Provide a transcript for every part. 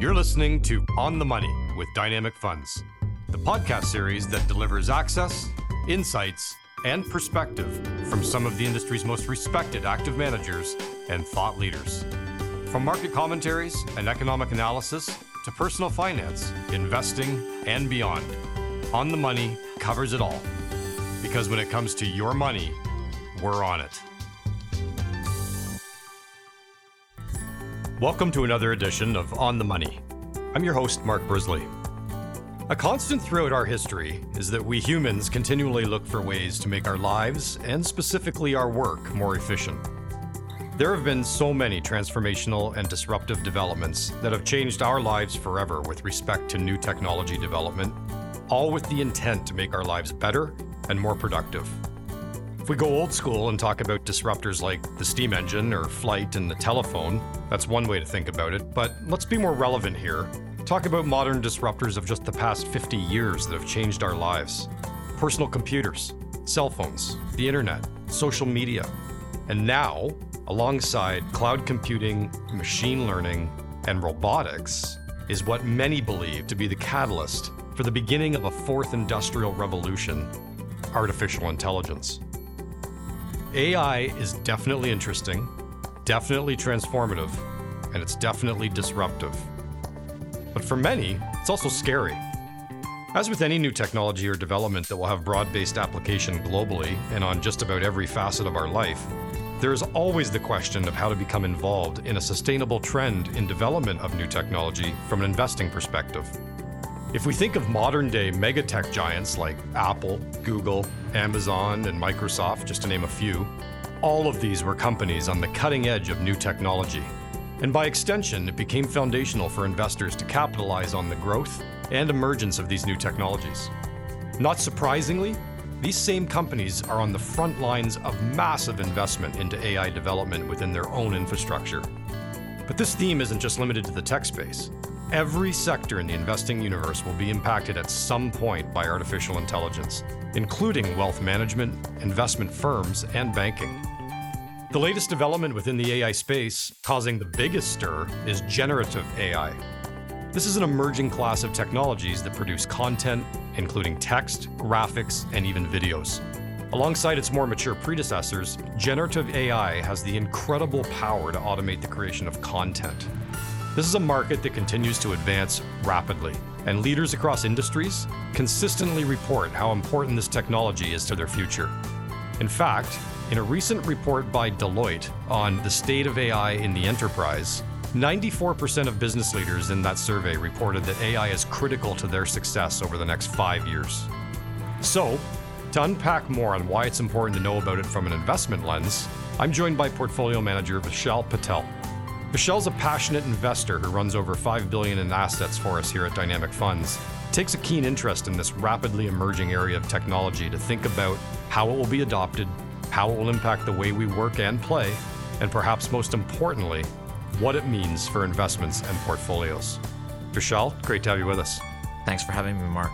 You're listening to On the Money with Dynamic Funds, the podcast series that delivers access, insights, and perspective from some of the industry's most respected active managers and thought leaders. From market commentaries and economic analysis to personal finance, investing, and beyond, On the Money covers it all. Because when it comes to your money, we're on it. Welcome to another edition of On the Money. I'm your host, Mark Brisley. A constant throughout our history is that we humans continually look for ways to make our lives, and specifically our work, more efficient. There have been so many transformational and disruptive developments that have changed our lives forever with respect to new technology development, all with the intent to make our lives better and more productive. If we go old school and talk about disruptors like the steam engine or flight and the telephone, that's one way to think about it. But let's be more relevant here. Talk about modern disruptors of just the past 50 years that have changed our lives personal computers, cell phones, the internet, social media. And now, alongside cloud computing, machine learning, and robotics, is what many believe to be the catalyst for the beginning of a fourth industrial revolution artificial intelligence. AI is definitely interesting, definitely transformative, and it's definitely disruptive. But for many, it's also scary. As with any new technology or development that will have broad based application globally and on just about every facet of our life, there is always the question of how to become involved in a sustainable trend in development of new technology from an investing perspective. If we think of modern day megatech giants like Apple, Google, Amazon, and Microsoft, just to name a few, all of these were companies on the cutting edge of new technology. And by extension, it became foundational for investors to capitalize on the growth and emergence of these new technologies. Not surprisingly, these same companies are on the front lines of massive investment into AI development within their own infrastructure. But this theme isn't just limited to the tech space. Every sector in the investing universe will be impacted at some point by artificial intelligence, including wealth management, investment firms, and banking. The latest development within the AI space, causing the biggest stir, is generative AI. This is an emerging class of technologies that produce content, including text, graphics, and even videos. Alongside its more mature predecessors, generative AI has the incredible power to automate the creation of content. This is a market that continues to advance rapidly, and leaders across industries consistently report how important this technology is to their future. In fact, in a recent report by Deloitte on the state of AI in the enterprise, 94% of business leaders in that survey reported that AI is critical to their success over the next five years. So, to unpack more on why it's important to know about it from an investment lens, I'm joined by portfolio manager Vishal Patel. Vishal's a passionate investor who runs over 5 billion in assets for us here at Dynamic Funds. Takes a keen interest in this rapidly emerging area of technology to think about how it will be adopted, how it will impact the way we work and play, and perhaps most importantly, what it means for investments and portfolios. Vishal, great to have you with us. Thanks for having me, Mark.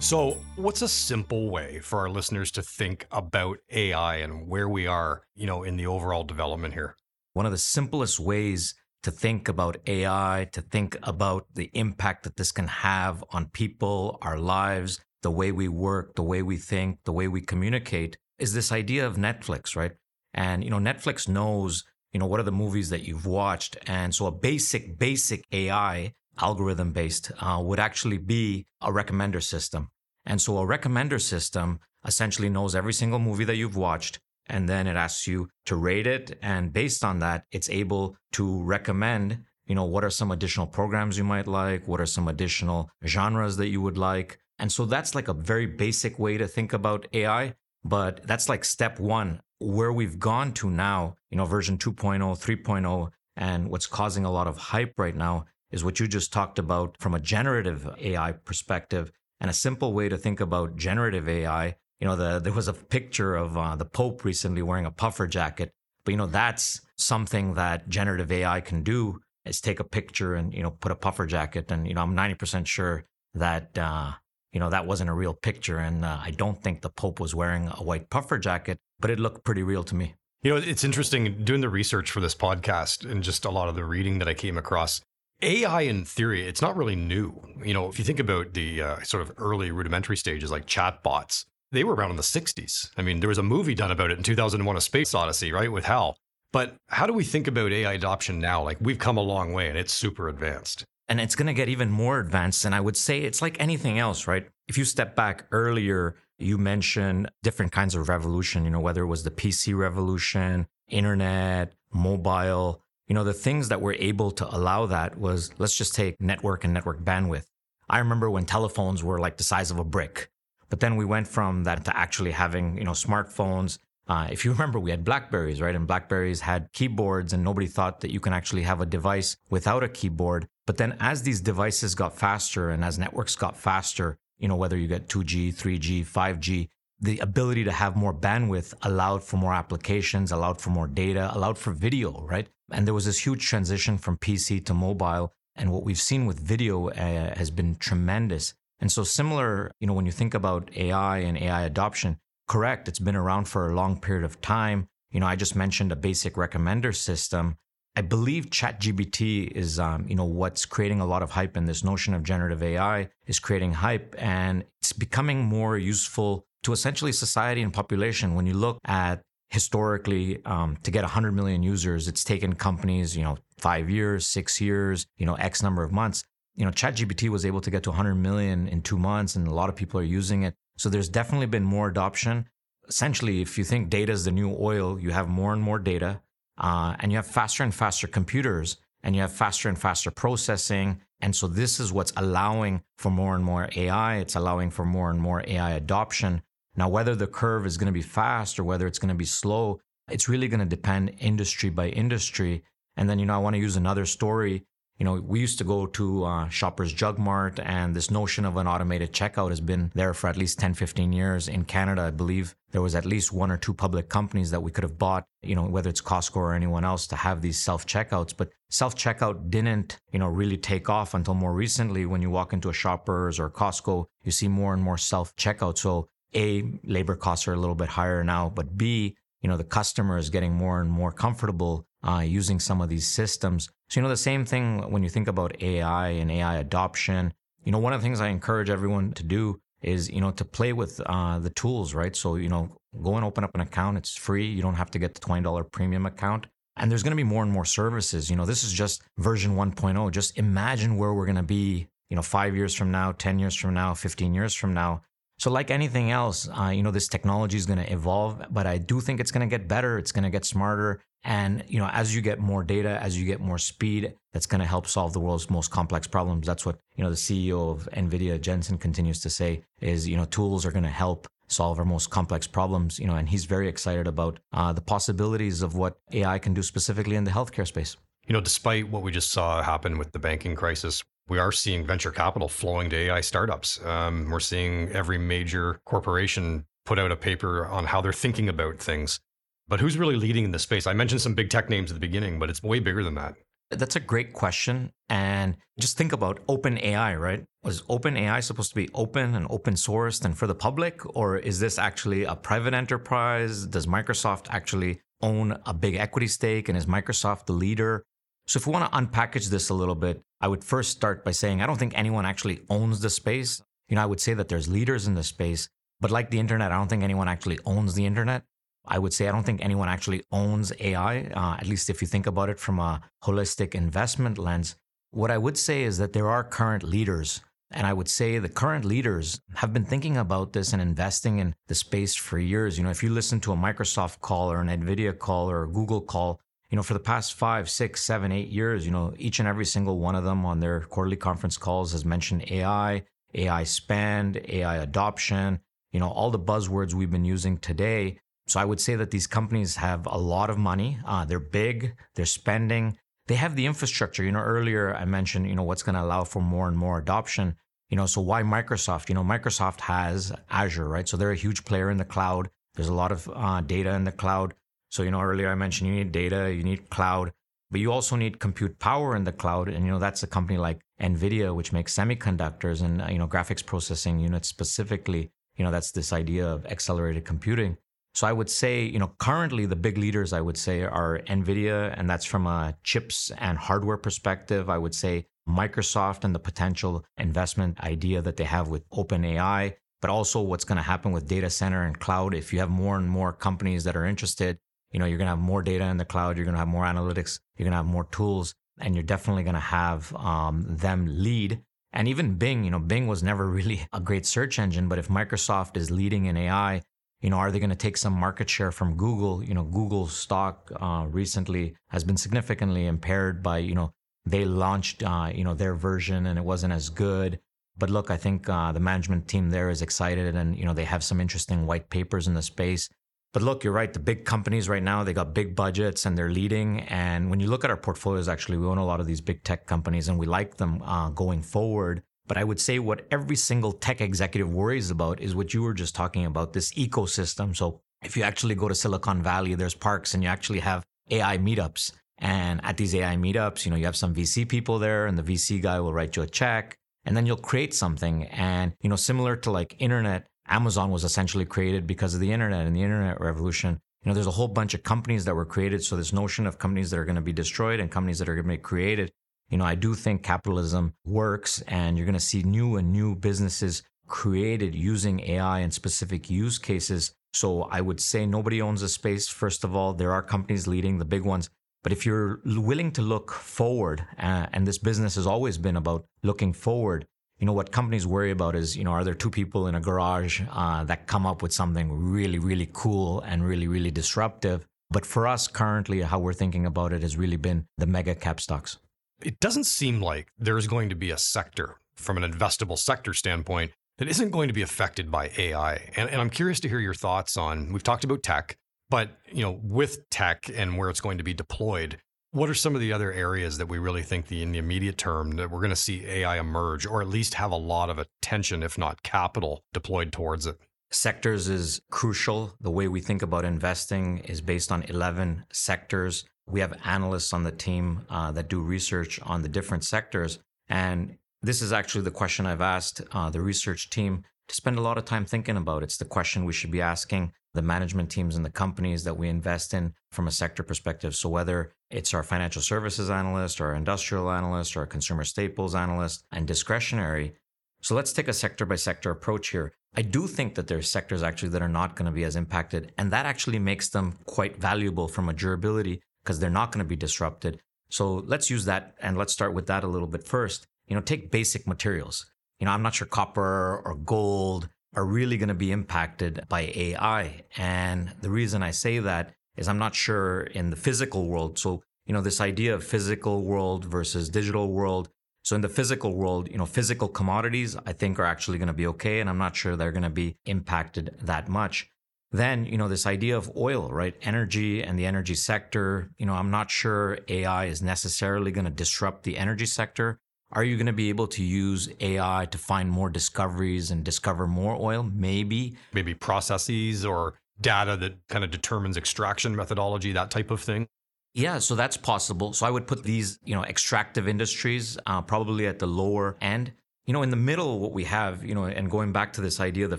So, what's a simple way for our listeners to think about AI and where we are, you know, in the overall development here? One of the simplest ways to think about AI, to think about the impact that this can have on people, our lives, the way we work, the way we think, the way we communicate is this idea of Netflix, right? And, you know, Netflix knows, you know, what are the movies that you've watched. And so a basic, basic AI algorithm based uh, would actually be a recommender system. And so a recommender system essentially knows every single movie that you've watched and then it asks you to rate it and based on that it's able to recommend you know what are some additional programs you might like what are some additional genres that you would like. And so that's like a very basic way to think about ai but that's like step 1 where we've gone to now you know version 2.0 3.0 and what's causing a lot of hype right now is what you just talked about from a generative ai perspective. And a simple way to think about generative ai you know, the, there was a picture of uh, the Pope recently wearing a puffer jacket. But, you know, that's something that generative AI can do is take a picture and, you know, put a puffer jacket. And, you know, I'm 90% sure that, uh, you know, that wasn't a real picture. And uh, I don't think the Pope was wearing a white puffer jacket, but it looked pretty real to me. You know, it's interesting doing the research for this podcast and just a lot of the reading that I came across. AI in theory, it's not really new. You know, if you think about the uh, sort of early rudimentary stages like chatbots, they were around in the 60s. I mean, there was a movie done about it in 2001 A Space Odyssey, right, with Hal. But how do we think about AI adoption now? Like, we've come a long way and it's super advanced. And it's going to get even more advanced. And I would say it's like anything else, right? If you step back earlier, you mentioned different kinds of revolution, you know, whether it was the PC revolution, internet, mobile, you know, the things that were able to allow that was let's just take network and network bandwidth. I remember when telephones were like the size of a brick, but then we went from that to actually having, you know, smartphones. Uh, if you remember, we had Blackberries, right? And Blackberries had keyboards, and nobody thought that you can actually have a device without a keyboard. But then as these devices got faster and as networks got faster, you know, whether you get 2G, 3G, 5G, the ability to have more bandwidth allowed for more applications, allowed for more data, allowed for video, right? And there was this huge transition from PC to mobile. And what we've seen with video uh, has been tremendous. And so, similar, you know, when you think about AI and AI adoption, correct, it's been around for a long period of time. You know, I just mentioned a basic recommender system. I believe ChatGPT is, um, you know, what's creating a lot of hype, and this notion of generative AI is creating hype, and it's becoming more useful to essentially society and population. When you look at historically um, to get 100 million users it's taken companies you know five years six years you know x number of months you know chatgpt was able to get to 100 million in two months and a lot of people are using it. So there's definitely been more adoption. Essentially if you think data is the new oil you have more and more data uh, and you have faster and faster computers and you have faster and faster processing. And so this is what's allowing for more and more ai it's allowing for more and more ai adoption. Now, whether the curve is going to be fast or whether it's going to be slow, it's really going to depend industry by industry. And then, you know, I want to use another story. You know, we used to go to uh, Shoppers Drug Mart, and this notion of an automated checkout has been there for at least 10, 15 years. In Canada, I believe there was at least one or two public companies that we could have bought, you know, whether it's Costco or anyone else to have these self checkouts. But self checkout didn't, you know, really take off until more recently. When you walk into a Shoppers or Costco, you see more and more self checkout. So a, labor costs are a little bit higher now, but B, you know, the customer is getting more and more comfortable uh, using some of these systems. So, you know, the same thing when you think about AI and AI adoption, you know, one of the things I encourage everyone to do is, you know, to play with uh, the tools, right? So, you know, go and open up an account. It's free. You don't have to get the $20 premium account. And there's going to be more and more services. You know, this is just version 1.0. Just imagine where we're going to be, you know, five years from now, 10 years from now, 15 years from now. So, like anything else, uh, you know, this technology is going to evolve, but I do think it's going to get better. It's going to get smarter. And, you know, as you get more data, as you get more speed, that's going to help solve the world's most complex problems. That's what, you know, the CEO of NVIDIA, Jensen, continues to say is, you know, tools are going to help solve our most complex problems, you know, and he's very excited about uh, the possibilities of what AI can do specifically in the healthcare space. You know, despite what we just saw happen with the banking crisis, we are seeing venture capital flowing to AI startups. Um, we're seeing every major corporation put out a paper on how they're thinking about things. But who's really leading in this space? I mentioned some big tech names at the beginning, but it's way bigger than that. That's a great question. And just think about open AI, right? Was open AI supposed to be open and open sourced and for the public? Or is this actually a private enterprise? Does Microsoft actually own a big equity stake? And is Microsoft the leader? So if we want to unpackage this a little bit, I would first start by saying I don't think anyone actually owns the space. You know, I would say that there's leaders in the space, but like the internet, I don't think anyone actually owns the internet. I would say I don't think anyone actually owns AI, uh, at least if you think about it from a holistic investment lens. What I would say is that there are current leaders. And I would say the current leaders have been thinking about this and investing in the space for years. You know, if you listen to a Microsoft call or an NVIDIA call or a Google call, you know, for the past five, six, seven, eight years, you know, each and every single one of them on their quarterly conference calls has mentioned AI, AI spend, AI adoption, you know, all the buzzwords we've been using today. So I would say that these companies have a lot of money. Uh, they're big, they're spending, they have the infrastructure. You know, earlier I mentioned, you know, what's going to allow for more and more adoption. You know, so why Microsoft? You know, Microsoft has Azure, right? So they're a huge player in the cloud. There's a lot of uh, data in the cloud. So, you know, earlier I mentioned you need data, you need cloud, but you also need compute power in the cloud. And, you know, that's a company like NVIDIA, which makes semiconductors and, uh, you know, graphics processing units specifically. You know, that's this idea of accelerated computing. So I would say, you know, currently the big leaders I would say are Nvidia, and that's from a chips and hardware perspective. I would say Microsoft and the potential investment idea that they have with OpenAI, but also what's going to happen with data center and cloud. If you have more and more companies that are interested, you know, you're going to have more data in the cloud, you're going to have more analytics, you're going to have more tools, and you're definitely going to have um, them lead. And even Bing, you know, Bing was never really a great search engine, but if Microsoft is leading in AI, you know, are they going to take some market share from Google? You know, Google's stock uh, recently has been significantly impaired by, you know, they launched, uh, you know, their version and it wasn't as good. But look, I think uh, the management team there is excited and, you know, they have some interesting white papers in the space. But look, you're right. The big companies right now, they got big budgets and they're leading. And when you look at our portfolios, actually, we own a lot of these big tech companies and we like them uh, going forward. But I would say what every single tech executive worries about is what you were just talking about this ecosystem. So if you actually go to Silicon Valley, there's parks and you actually have AI meetups. And at these AI meetups, you know, you have some VC people there and the VC guy will write you a check and then you'll create something. And, you know, similar to like internet, Amazon was essentially created because of the internet and the internet revolution. You know, there's a whole bunch of companies that were created. So this notion of companies that are going to be destroyed and companies that are going to be created you know, I do think capitalism works and you're going to see new and new businesses created using AI in specific use cases. So I would say nobody owns a space. First of all, there are companies leading the big ones. But if you're willing to look forward, uh, and this business has always been about looking forward, you know, what companies worry about is, you know, are there two people in a garage uh, that come up with something really, really cool and really, really disruptive? But for us currently, how we're thinking about it has really been the mega cap stocks it doesn't seem like there's going to be a sector from an investable sector standpoint that isn't going to be affected by AI. And, and, I'm curious to hear your thoughts on we've talked about tech, but you know, with tech and where it's going to be deployed, what are some of the other areas that we really think the in the immediate term that we're going to see AI emerge or at least have a lot of attention, if not capital, deployed towards it? Sectors is crucial. The way we think about investing is based on 11 sectors we have analysts on the team uh, that do research on the different sectors. And this is actually the question I've asked uh, the research team to spend a lot of time thinking about. It's the question we should be asking the management teams and the companies that we invest in from a sector perspective. So whether it's our financial services analyst or our industrial analyst or our consumer staples analyst and discretionary. So let's take a sector by sector approach here. I do think that there's sectors actually that are not going to be as impacted, and that actually makes them quite valuable from a durability because they're not going to be disrupted. So let's use that and let's start with that a little bit first. You know, take basic materials. You know, I'm not sure copper or gold are really going to be impacted by AI. And the reason I say that is I'm not sure in the physical world. So, you know, this idea of physical world versus digital world. So in the physical world, you know, physical commodities, I think are actually going to be okay. And I'm not sure they're going to be impacted that much. Then, you know, this idea of oil, right? Energy and the energy sector, you know, I'm not sure AI is necessarily going to disrupt the energy sector. Are you going to be able to use AI to find more discoveries and discover more oil? Maybe. Maybe processes or data that kind of determines extraction methodology, that type of thing. Yeah, so that's possible. So I would put these, you know, extractive industries uh, probably at the lower end. You know, in the middle, what we have, you know, and going back to this idea of the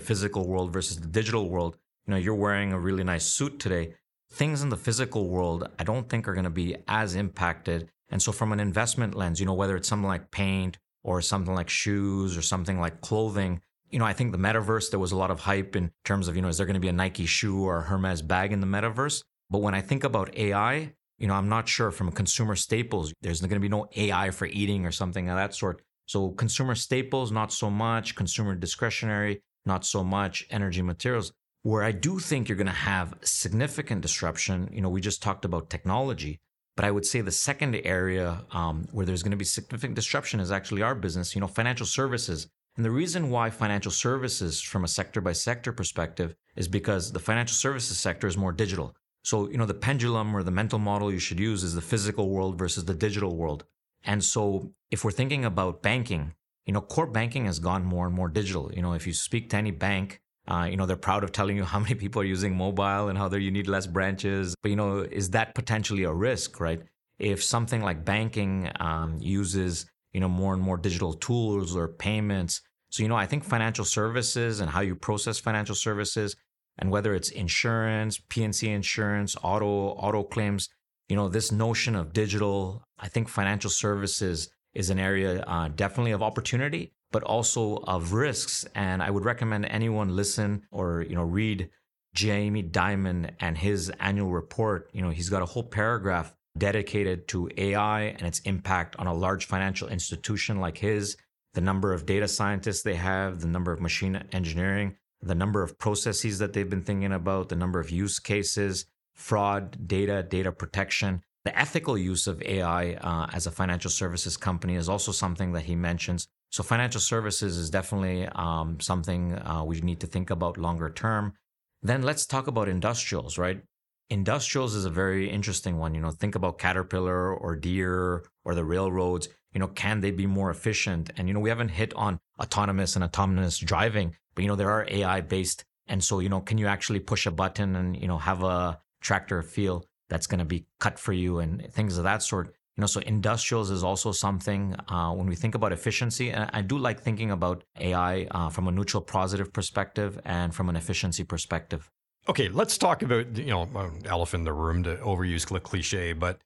physical world versus the digital world, you know, you're wearing a really nice suit today. Things in the physical world, I don't think are going to be as impacted. And so, from an investment lens, you know, whether it's something like paint or something like shoes or something like clothing, you know, I think the metaverse, there was a lot of hype in terms of, you know, is there going to be a Nike shoe or a Hermes bag in the metaverse? But when I think about AI, you know, I'm not sure from consumer staples, there's going to be no AI for eating or something of that sort. So consumer staples, not so much. Consumer discretionary, not so much. Energy materials. Where I do think you're going to have significant disruption, you know, we just talked about technology, but I would say the second area um, where there's going to be significant disruption is actually our business, you know, financial services. And the reason why financial services, from a sector by sector perspective, is because the financial services sector is more digital. So, you know, the pendulum or the mental model you should use is the physical world versus the digital world. And so, if we're thinking about banking, you know, core banking has gone more and more digital. You know, if you speak to any bank, uh, you know, they're proud of telling you how many people are using mobile and how you need less branches. But, you know, is that potentially a risk, right? If something like banking um, uses, you know, more and more digital tools or payments. So, you know, I think financial services and how you process financial services, And whether it's insurance, P&C insurance, auto, auto claims, you know, this notion of digital, I think financial services is an area uh, definitely of opportunity, but also of risks. And I would recommend anyone listen or, you know, read Jamie Dimon and his annual report. You know, he's got a whole paragraph dedicated to AI and its impact on a large financial institution like his, the number of data scientists they have, the number of machine engineering, the number of processes that they've been thinking about, the number of use cases, fraud, data, data protection. The ethical use of AI uh, as a financial services company is also something that he mentions. So, financial services is definitely um, something uh, we need to think about longer term. Then let's talk about industrials, right? Industrials is a very interesting one. You know, think about Caterpillar or Deere or the railroads. You know, can they be more efficient? And, you know, we haven't hit on autonomous and autonomous driving, but, you know, there are AI based. And so, you know, can you actually push a button and, you know, have a tractor feel that's going to be cut for you and things of that sort? You know, so industrials is also something uh, when we think about efficiency. And I do like thinking about AI uh, from a neutral positive perspective and from an efficiency perspective. Okay, let's talk about, you know, elephant in the room to overuse cliche, but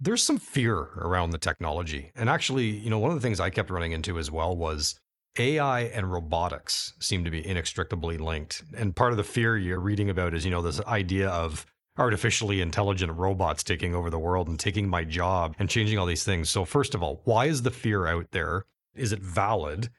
there's some fear around the technology. And actually, you know, one of the things I kept running into as well was AI and robotics seem to be inextricably linked. And part of the fear you're reading about is, you know, this idea of artificially intelligent robots taking over the world and taking my job and changing all these things. So, first of all, why is the fear out there? Is it valid?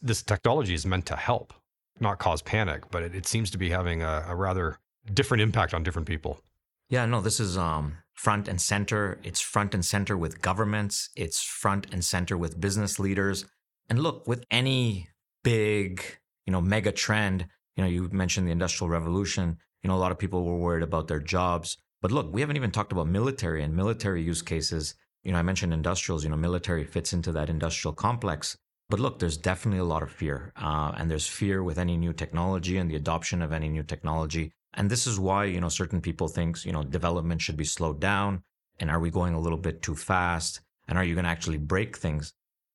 This technology is meant to help, not cause panic, but it, it seems to be having a, a rather different impact on different people. Yeah, no, this is um, front and center. It's front and center with governments, it's front and center with business leaders. And look, with any big, you know, mega trend, you know, you mentioned the industrial revolution, you know, a lot of people were worried about their jobs. But look, we haven't even talked about military and military use cases. You know, I mentioned industrials, you know, military fits into that industrial complex. But look, there's definitely a lot of fear. Uh, and there's fear with any new technology and the adoption of any new technology. And this is why, you know, certain people think, you know, development should be slowed down. And are we going a little bit too fast? And are you going to actually break things?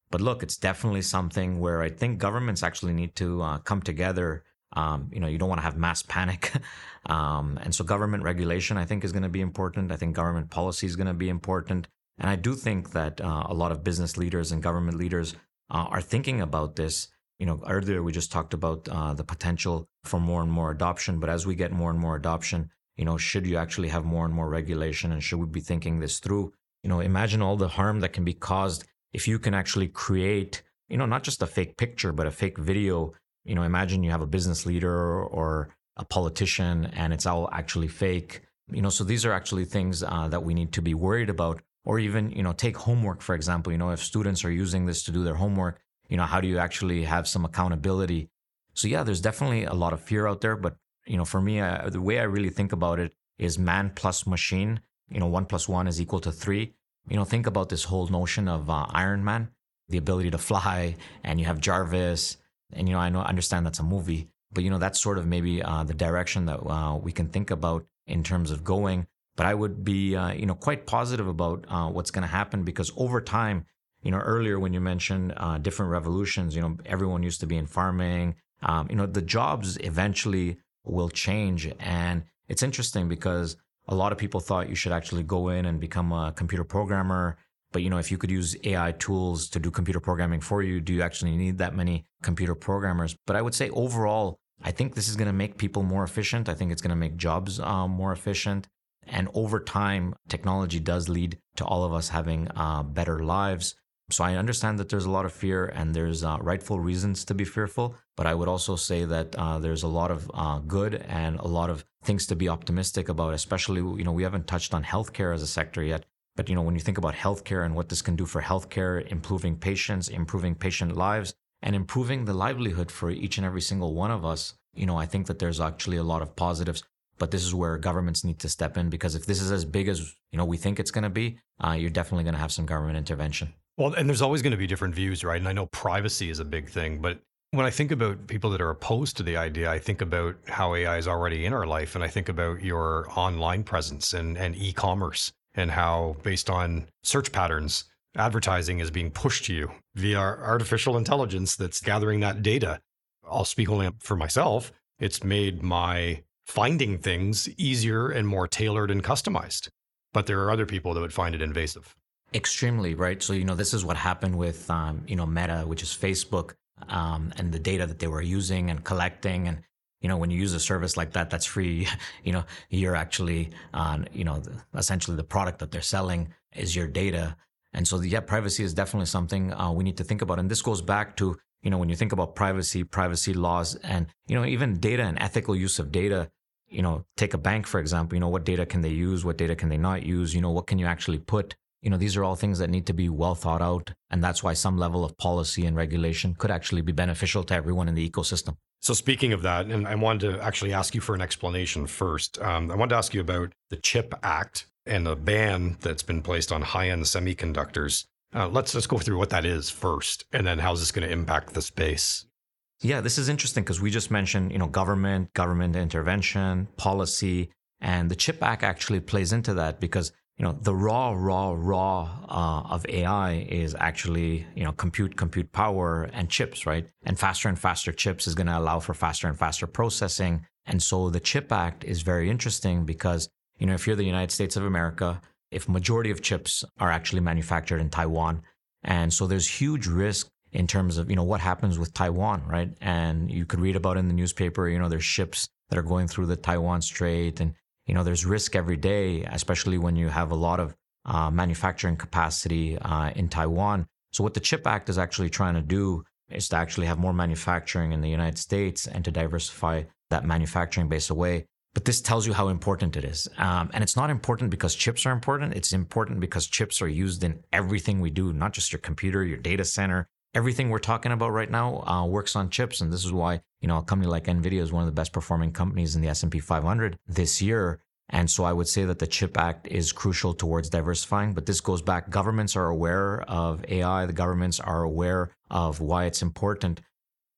But look, it's definitely something where I think governments actually need to uh, come together. Um, you know, you don't want to have mass panic. um, and so government regulation, I think, is going to be important. I think government policy is going to be important. And I do think that uh, a lot of business leaders and government leaders uh, are thinking about this you know, earlier we just talked about uh, the potential for more and more adoption, but as we get more and more adoption, you know, should you actually have more and more regulation and should we be thinking this through? You know, imagine all the harm that can be caused if you can actually create, you know, not just a fake picture, but a fake video. You know, imagine you have a business leader or a politician and it's all actually fake. You know, so these are actually things uh, that we need to be worried about. Or even, you know, take homework, for example. You know, if students are using this to do their homework, you know how do you actually have some accountability so yeah there's definitely a lot of fear out there but you know for me the way i really think about it is man plus machine you know one plus one is equal to three you know think about this whole notion of uh, iron man the ability to fly and you have jarvis and you know i know understand that's a movie but you know that's sort of maybe uh, the direction that uh, we can think about in terms of going but i would be uh, you know quite positive about uh, what's going to happen because over time you know, earlier when you mentioned uh, different revolutions, you know, everyone used to be in farming. Um, you know, the jobs eventually will change. And it's interesting because a lot of people thought you should actually go in and become a computer programmer. But, you know, if you could use AI tools to do computer programming for you, do you actually need that many computer programmers? But I would say overall, I think this is going to make people more efficient. I think it's going to make jobs um, more efficient. And over time, technology does lead to all of us having uh, better lives. So I understand that there's a lot of fear and there's uh, rightful reasons to be fearful, but I would also say that uh, there's a lot of uh, good and a lot of things to be optimistic about. Especially, you know, we haven't touched on healthcare as a sector yet, but you know, when you think about healthcare and what this can do for healthcare, improving patients, improving patient lives, and improving the livelihood for each and every single one of us, you know, I think that there's actually a lot of positives. But this is where governments need to step in because if this is as big as you know we think it's going to be, uh, you're definitely going to have some government intervention. Well, and there's always going to be different views, right? And I know privacy is a big thing, but when I think about people that are opposed to the idea, I think about how AI is already in our life. And I think about your online presence and, and e commerce and how, based on search patterns, advertising is being pushed to you via artificial intelligence that's gathering that data. I'll speak only for myself. It's made my finding things easier and more tailored and customized. But there are other people that would find it invasive. Extremely, right? So, you know, this is what happened with, um, you know, Meta, which is Facebook, um, and the data that they were using and collecting. And, you know, when you use a service like that, that's free, you know, you're actually, uh, you know, essentially the product that they're selling is your data. And so, yeah, privacy is definitely something uh, we need to think about. And this goes back to, you know, when you think about privacy, privacy laws, and, you know, even data and ethical use of data, you know, take a bank, for example, you know, what data can they use? What data can they not use? You know, what can you actually put? You know, these are all things that need to be well thought out. And that's why some level of policy and regulation could actually be beneficial to everyone in the ecosystem. So, speaking of that, and I wanted to actually ask you for an explanation first. Um, I wanted to ask you about the CHIP Act and the ban that's been placed on high end semiconductors. Uh, let's just go through what that is first, and then how's this going to impact the space? Yeah, this is interesting because we just mentioned, you know, government, government intervention, policy, and the CHIP Act actually plays into that because you know the raw, raw, raw uh, of AI is actually you know compute, compute power, and chips, right? And faster and faster chips is going to allow for faster and faster processing. And so the CHIP Act is very interesting because you know if you're the United States of America, if majority of chips are actually manufactured in Taiwan, and so there's huge risk in terms of you know what happens with Taiwan, right? And you could read about in the newspaper, you know, there's ships that are going through the Taiwan Strait, and you know, there's risk every day, especially when you have a lot of uh, manufacturing capacity uh, in Taiwan. So what the Chip Act is actually trying to do is to actually have more manufacturing in the United States and to diversify that manufacturing base away. But this tells you how important it is. Um, and it's not important because chips are important. It's important because chips are used in everything we do, not just your computer, your data center, everything we're talking about right now uh, works on chips, and this is why you know a company like Nvidia is one of the best performing companies in the S and P 500 this year. And so I would say that the CHIP Act is crucial towards diversifying. But this goes back. Governments are aware of AI. The governments are aware of why it's important.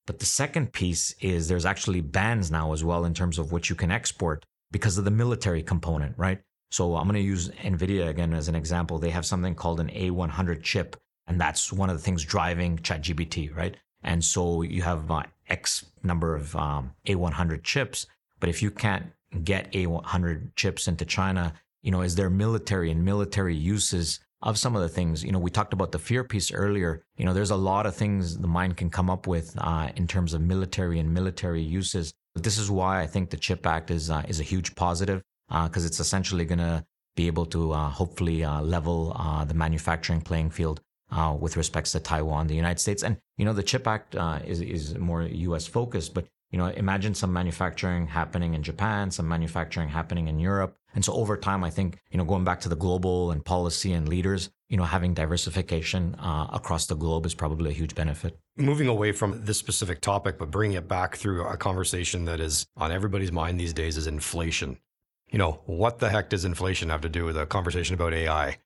But the second piece is there's actually bans now as well in terms of what you can export because of the military component, right? So I'm going to use NVIDIA again as an example. They have something called an A100 chip and that's one of the things driving ChatGPT, right? And so you have uh, X number of um, A100 chips, but if you can't get A100 chips into China, you know, is there military and military uses of some of the things? You know, we talked about the fear piece earlier. You know, there's a lot of things the mind can come up with uh, in terms of military and military uses. This is why I think the CHIP Act is uh, is a huge positive because uh, it's essentially going to be able to uh, hopefully uh, level the manufacturing playing field uh, with respects to Taiwan, the United States. And, you know, the CHIP Act uh, is, is more US focused, but, you know, imagine some manufacturing happening in Japan, some manufacturing happening in Europe. And so over time, I think, you know, going back to the global and policy and leaders, you know, having diversification uh, across the globe is probably a huge benefit. Moving away from this specific topic, but bringing it back through a conversation that is on everybody's mind these days is inflation. You know, what the heck does inflation have to do with a conversation about AI?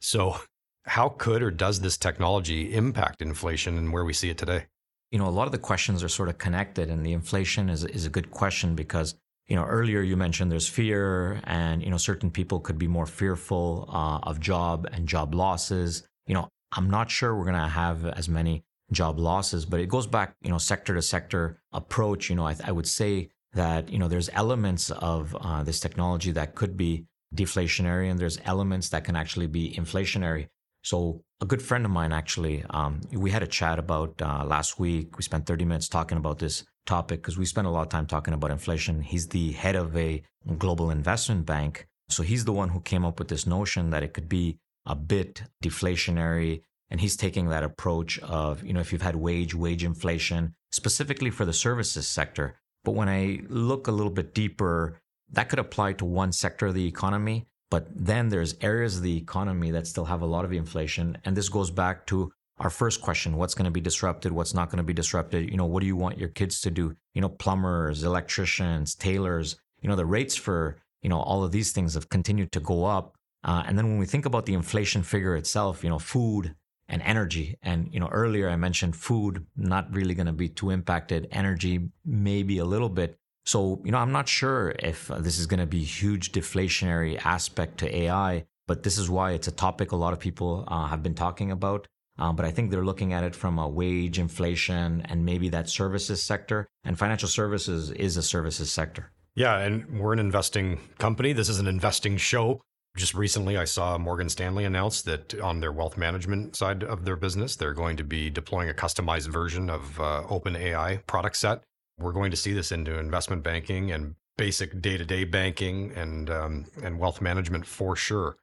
So how could or does this technology impact inflation and where we see it today? You know, a lot of the questions are sort of connected, and the inflation is, is a good question because, you know, earlier you mentioned there's fear, and, you know, certain people could be more fearful uh, of job and job losses. You know, I'm not sure we're going to have as many job losses, but it goes back, you know, sector to sector approach. You know, I, I would say that, you know, there's elements of uh, this technology that could be deflationary, and there's elements that can actually be inflationary. So a good friend of mine actually, um, we had a chat about uh, last week. We spent 30 minutes talking about this topic because we spent a lot of time talking about inflation. He's the head of a global investment bank. So he's the one who came up with this notion that it could be a bit deflationary. And he's taking that approach of, you know, if you've had wage, wage inflation, specifically for the services sector. But when I look a little bit deeper, that could apply to one sector of the economy. But then there's areas of the economy that still have a lot of inflation. And this goes back to our first question what's going to be disrupted what's not going to be disrupted? You know what do you want your kids to do? You know plumbers electricians tailors you know the rates for you know all of these things have continued to go up. Uh, and then when we think about the inflation figure itself you know food and energy. And you know earlier i mentioned food not really going to be too impacted energy maybe a little bit so, you know, I'm not sure if uh, this is going to be huge deflationary aspect to AI, but this is why it's a topic a lot of people uh, have been talking about. Um, but I think they're looking at it from a wage inflation and maybe that services sector. And financial services is a services sector. Yeah, and we're an investing company. This is an investing show. Just recently, I saw Morgan Stanley announce that on their wealth management side of their business, they're going to be deploying a customized version of uh, OpenAI product set. We're going to see this into investment banking and basic day-to-day banking and um, and wealth management for sure.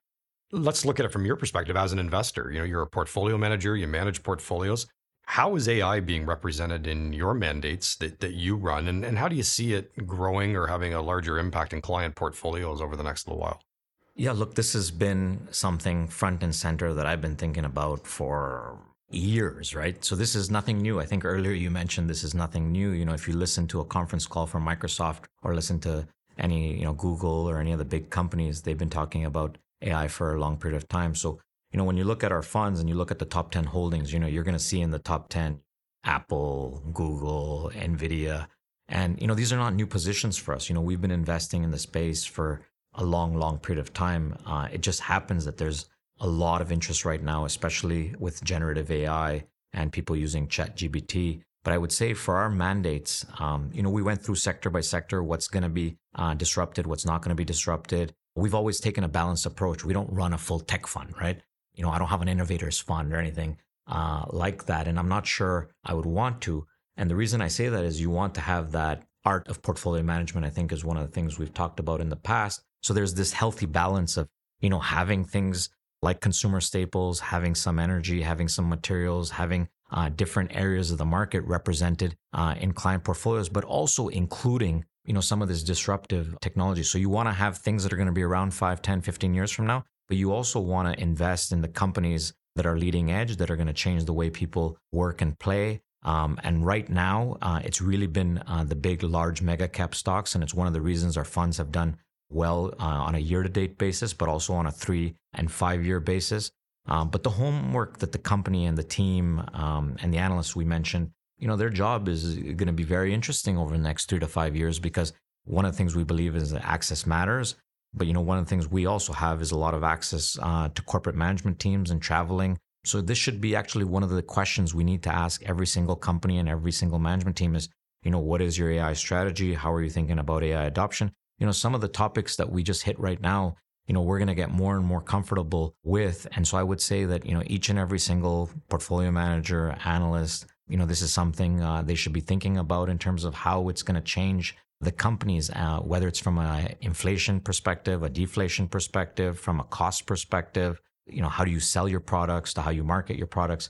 Let's look at it from your perspective as an investor. You know, you're a portfolio manager. You manage portfolios. How is AI being represented in your mandates that, that you run, and, and how do you see it growing or having a larger impact in client portfolios over the next little while? Yeah, look, this has been something front and center that I've been thinking about for years, right? So this is nothing new. I think earlier you mentioned this is nothing new. You know, if you listen to a conference call from Microsoft or listen to any, you know, Google or any of the big companies, they've been talking about AI for a long period of time. So, you know, when you look at our funds and you look at the top 10 holdings, you know, you're going to see in the top 10 Apple, Google, Nvidia. And, you know, these are not new positions for us. You know, we've been investing in the space for a long, long period of time. Uh, it just happens that there's a lot of interest right now, especially with generative AI and people using ChatGPT. But I would say for our mandates, um, you know, we went through sector by sector what's going to be uh, disrupted, what's not going to be disrupted. We've always taken a balanced approach. We don't run a full tech fund, right? You know, I don't have an innovators fund or anything uh, like that. And I'm not sure I would want to. And the reason I say that is you want to have that art of portfolio management, I think is one of the things we've talked about in the past. So there's this healthy balance of, you know, having things like consumer staples, having some energy, having some materials, having uh, different areas of the market represented uh, in client portfolios, but also including, you know, some of this disruptive technology. So you want to have things that are going to be around 5, 10, 15 years from now, but you also want to invest in the companies that are leading edge, that are going to change the way people work and play. Um, and right now, uh, it's really been uh, the big, large mega cap stocks. And it's one of the reasons our funds have done well uh, on a year to date basis, but also on a three and five year basis. Um, but the homework that the company and the team um, and the analysts we mentioned, you know, their job is going to be very interesting over the next three to five years because one of the things we believe is that access matters. But you know, one of the things we also have is a lot of access uh, to corporate management teams and traveling. So this should be actually one of the questions we need to ask every single company and every single management team is, you know, what is your AI strategy? How are you thinking about AI adoption? You know, some of the topics that we just hit right now, you know, we're going to get more and more comfortable with. And so I would say that, you know, each and every single portfolio manager, analyst, you know, this is something uh, they should be thinking about in terms of how it's going to change the companies, uh, whether it's from an inflation perspective, a deflation perspective, from a cost perspective, you know, how do you sell your products to how you market your products.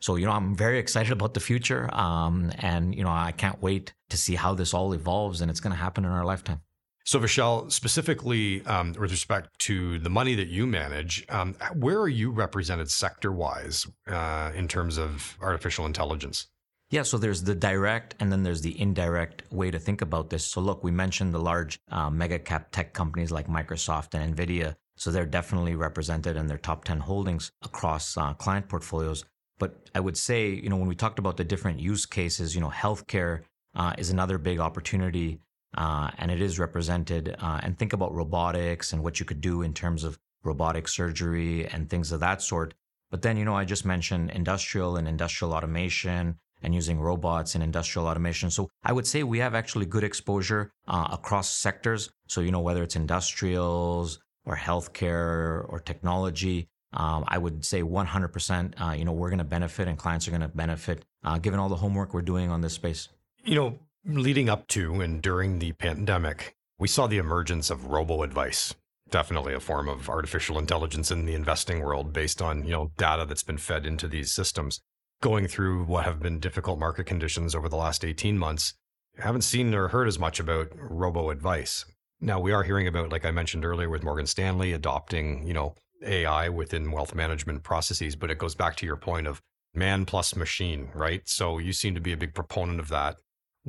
So, you know, I'm very excited about the future. Um, and, you know, I can't wait to see how this all evolves and it's going to happen in our lifetime. So, Vishal, specifically um, with respect to the money that you manage, um, where are you represented sector wise uh, in terms of artificial intelligence? Yeah, so there's the direct and then there's the indirect way to think about this. So, look, we mentioned the large uh, mega cap tech companies like Microsoft and NVIDIA. So, they're definitely represented in their top 10 holdings across uh, client portfolios. But I would say, you know, when we talked about the different use cases, you know, healthcare uh, is another big opportunity uh, and it is represented. Uh, and think about robotics and what you could do in terms of robotic surgery and things of that sort. But then, you know, I just mentioned industrial and industrial automation and using robots in industrial automation. So I would say we have actually good exposure uh, across sectors. So, you know, whether it's industrials or healthcare or technology, um, I would say 100%, uh, you know, we're going to benefit and clients are going to benefit uh, given all the homework we're doing on this space. You know, Leading up to and during the pandemic, we saw the emergence of robo advice. Definitely a form of artificial intelligence in the investing world based on, you know, data that's been fed into these systems. Going through what have been difficult market conditions over the last 18 months, I haven't seen or heard as much about robo advice. Now we are hearing about, like I mentioned earlier, with Morgan Stanley adopting, you know, AI within wealth management processes, but it goes back to your point of man plus machine, right? So you seem to be a big proponent of that.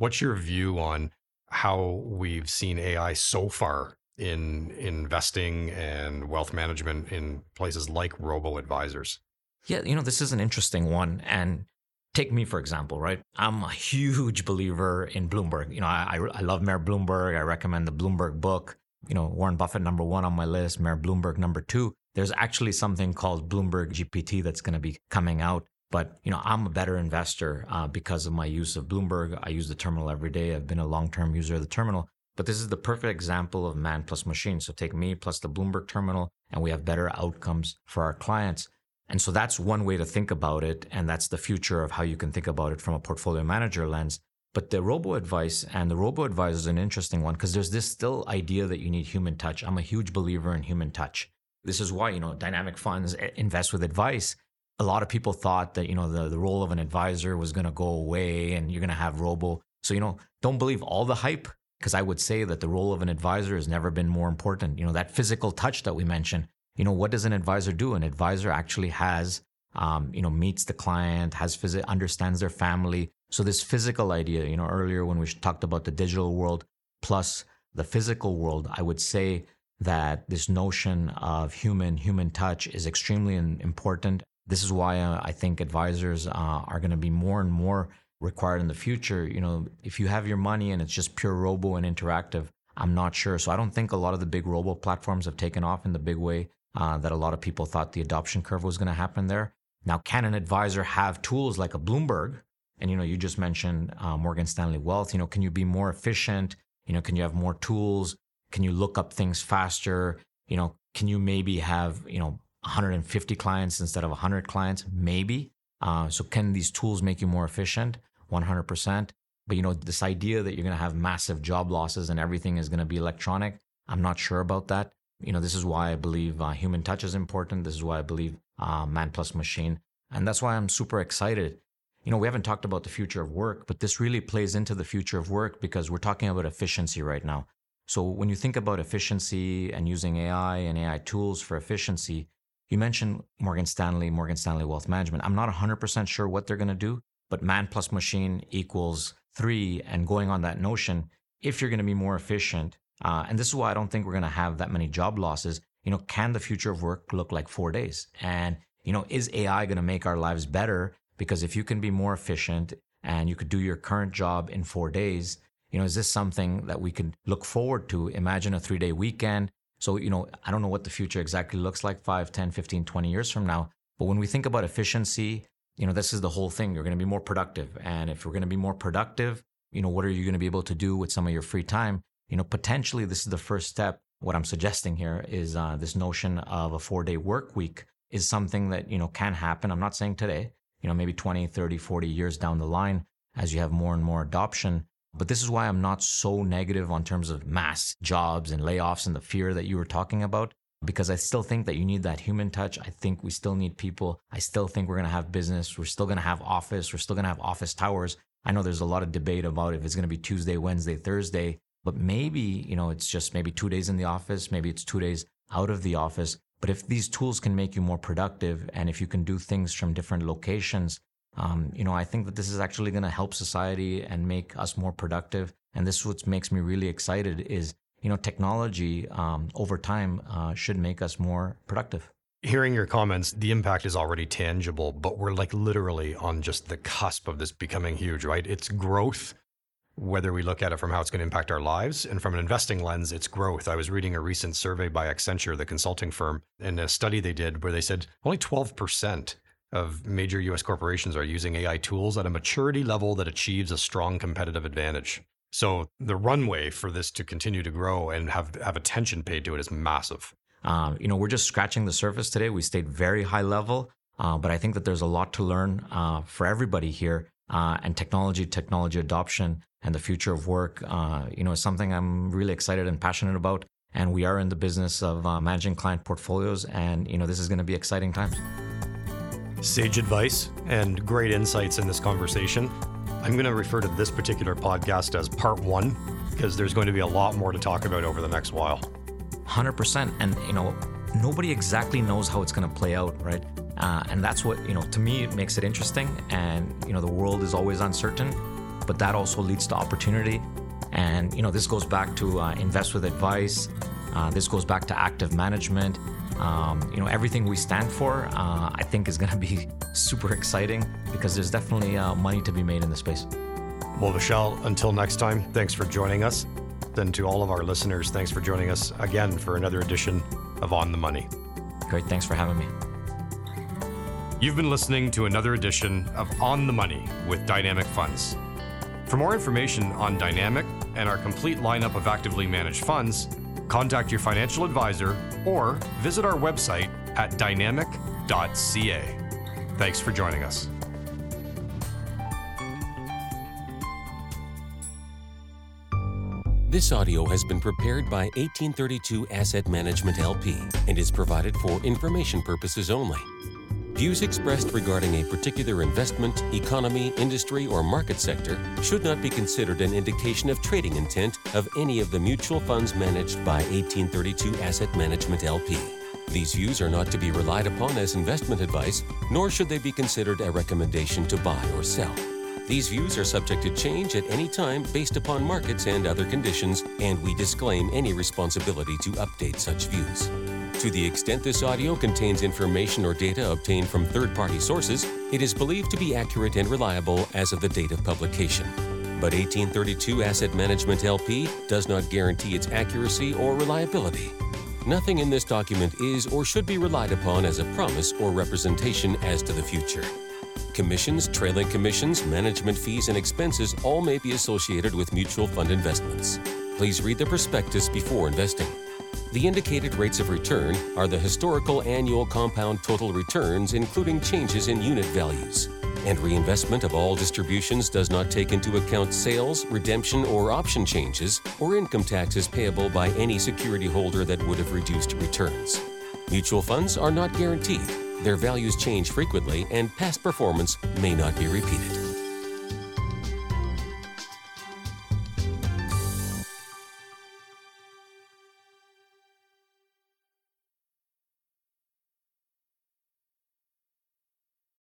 What's your view on how we've seen AI so far in investing and wealth management in places like robo advisors? Yeah, you know, this is an interesting one. And take me, for example, right? I'm a huge believer in Bloomberg. You know, I, I, love Mayor Bloomberg. I recommend the Bloomberg book. You know, Warren Buffett, number one on my list, Mayor Bloomberg, number two. There's actually something called Bloomberg GPT that's going to be coming out but you know, I'm a better investor uh, because of my use of Bloomberg. I use the terminal every day. I've been a long-term user of the terminal. But this is the perfect example of man plus machine. So take me plus the Bloomberg terminal, and we have better outcomes for our clients. And so that's one way to think about it. And that's the future of how you can think about it from a portfolio manager lens. But the robo advice and the robo advisor is an interesting one because there's this still idea that you need human touch. I'm a huge believer in human touch. This is why, you know, dynamic funds eh, invest with advice. A lot of people thought that, you know, the, the role of an advisor was going to go away and you're going to have robo. So, you know, don't believe all the hype because I would say that the role of an advisor has never been more important. You know, that physical touch that we mentioned, you know, what does an advisor do? An advisor actually has, um, you know, meets the client, has phys- understands their family, so this physical idea, you know, earlier when we talked about the digital world plus the physical world, I would say that this notion of human human touch is extremely important. This is why uh, I think advisors uh, are going to be more and more required in the future. You know, if you have your money and it's just pure robo and interactive, I'm not sure. So I don't think a lot of the big robo platforms have taken off in the big way uh, that a lot of people thought the adoption curve was going to happen there. Now, can an advisor have tools like a Bloomberg and you know, you just mentioned uh, Morgan Stanley Wealth. You know, can you be more efficient? You know, can you have more tools? Can you look up things faster? You know, can you maybe have you know 150 clients instead of 100 clients? Maybe. Uh, so can these tools make you more efficient? 100%. But you know, this idea that you're going to have massive job losses and everything is going to be electronic, I'm not sure about that. You know, this is why I believe uh, human touch is important. This is why I believe uh, man plus machine, and that's why I'm super excited you know, we haven't talked about the future of work, but this really plays into the future of work because we're talking about efficiency right now. So when you think about efficiency and using AI and AI tools for efficiency, you mentioned Morgan Stanley, Morgan Stanley Wealth Management. I'm not 100% sure what they're going to do, but man plus machine equals three. And going on that notion, if you're going to be more efficient, uh, and this is why I don't think we're going to have that many job losses, you know, can the future of work look like four days? And, you know, is AI going to make our lives better because if you can be more efficient and you could do your current job in four days, you know, is this something that we could look forward to? Imagine a three day weekend. So, you know, I don't know what the future exactly looks like 5, 10, 15, 20 years from now. But when we think about efficiency, you know, this is the whole thing. You're going to be more productive. And if you're going to be more productive, you know, what are you going to be able to do with some of your free time? You know, potentially this is the first step. What I'm suggesting here is uh, this notion of a four day work week is something that, you know, can happen. I'm not saying today, you know, maybe 20, 30, 40 years down the line as you have more and more adoption. But this is why I'm not so negative on terms of mass jobs and layoffs and the fear that you were talking about, because I still think that you need that human touch. I think we still need people. I still think we're going to have business. We're still going to have office. We're still going to have office towers. I know there's a lot of debate about if it's going to be Tuesday, Wednesday, Thursday, but maybe, you know, it's just maybe two days in the office. Maybe it's two days out of the office. But if these tools can make you more productive and if you can do things from different locations, um, you know, I think that this is actually going to help society and make us more productive. And this is what makes me really excited is, you know, technology um, over time uh, should make us more productive. Hearing your comments, the impact is already tangible, but we're like literally on just the cusp of this becoming huge, right? It's growth whether we look at it from how it's going to impact our lives and from an investing lens, it's growth. I was reading a recent survey by Accenture, the consulting firm, and a study they did where they said only 12% of major US corporations are using AI tools at a maturity level that achieves a strong competitive advantage. So the runway for this to continue to grow and have, have attention paid to it is massive. Uh, you know, we're just scratching the surface today. We stayed very high level, uh, but I think that there's a lot to learn uh, for everybody here. Uh, and technology, technology adoption and the future of work, uh, you know, is something I'm really excited and passionate about. And we are in the business of uh, managing client portfolios, and you know, this is going to be exciting times. Sage advice and great insights in this conversation. I'm going to refer to this particular podcast as part one because there's going to be a lot more to talk about over the next while. 100%. And, you know, nobody exactly knows how it's going to play out, right? Uh, and that's what, you know, to me, it makes it interesting. And, you know, the world is always uncertain but that also leads to opportunity. And you know, this goes back to uh, invest with advice. Uh, this goes back to active management. Um, you know, everything we stand for, uh, I think, is going to be super exciting because there's definitely uh, money to be made in the space. Well, Vishal, until next time, thanks for joining us. Then to all of our listeners, thanks for joining us again for another edition of On the Money. Great. Thanks for having me. You've been listening to another edition of On the Money with Dynamic Funds. For more information on Dynamic, and our complete lineup of actively managed funds, contact your financial advisor or visit our website at dynamic.ca. Thanks for joining us. This audio has been prepared by 1832 Asset Management LP and is provided for information purposes only. Views expressed regarding a particular investment, economy, industry, or market sector should not be considered an indication of trading intent of any of the mutual funds managed by 1832 Asset Management LP. These views are not to be relied upon as investment advice, nor should they be considered a recommendation to buy or sell. These views are subject to change at any time based upon markets and other conditions, and we disclaim any responsibility to update such views. To the extent this audio contains information or data obtained from third party sources, it is believed to be accurate and reliable as of the date of publication. But 1832 Asset Management LP does not guarantee its accuracy or reliability. Nothing in this document is or should be relied upon as a promise or representation as to the future. Commissions, trailing commissions, management fees, and expenses all may be associated with mutual fund investments. Please read the prospectus before investing. The indicated rates of return are the historical annual compound total returns, including changes in unit values. And reinvestment of all distributions does not take into account sales, redemption, or option changes, or income taxes payable by any security holder that would have reduced returns. Mutual funds are not guaranteed their values change frequently, and past performance may not be repeated.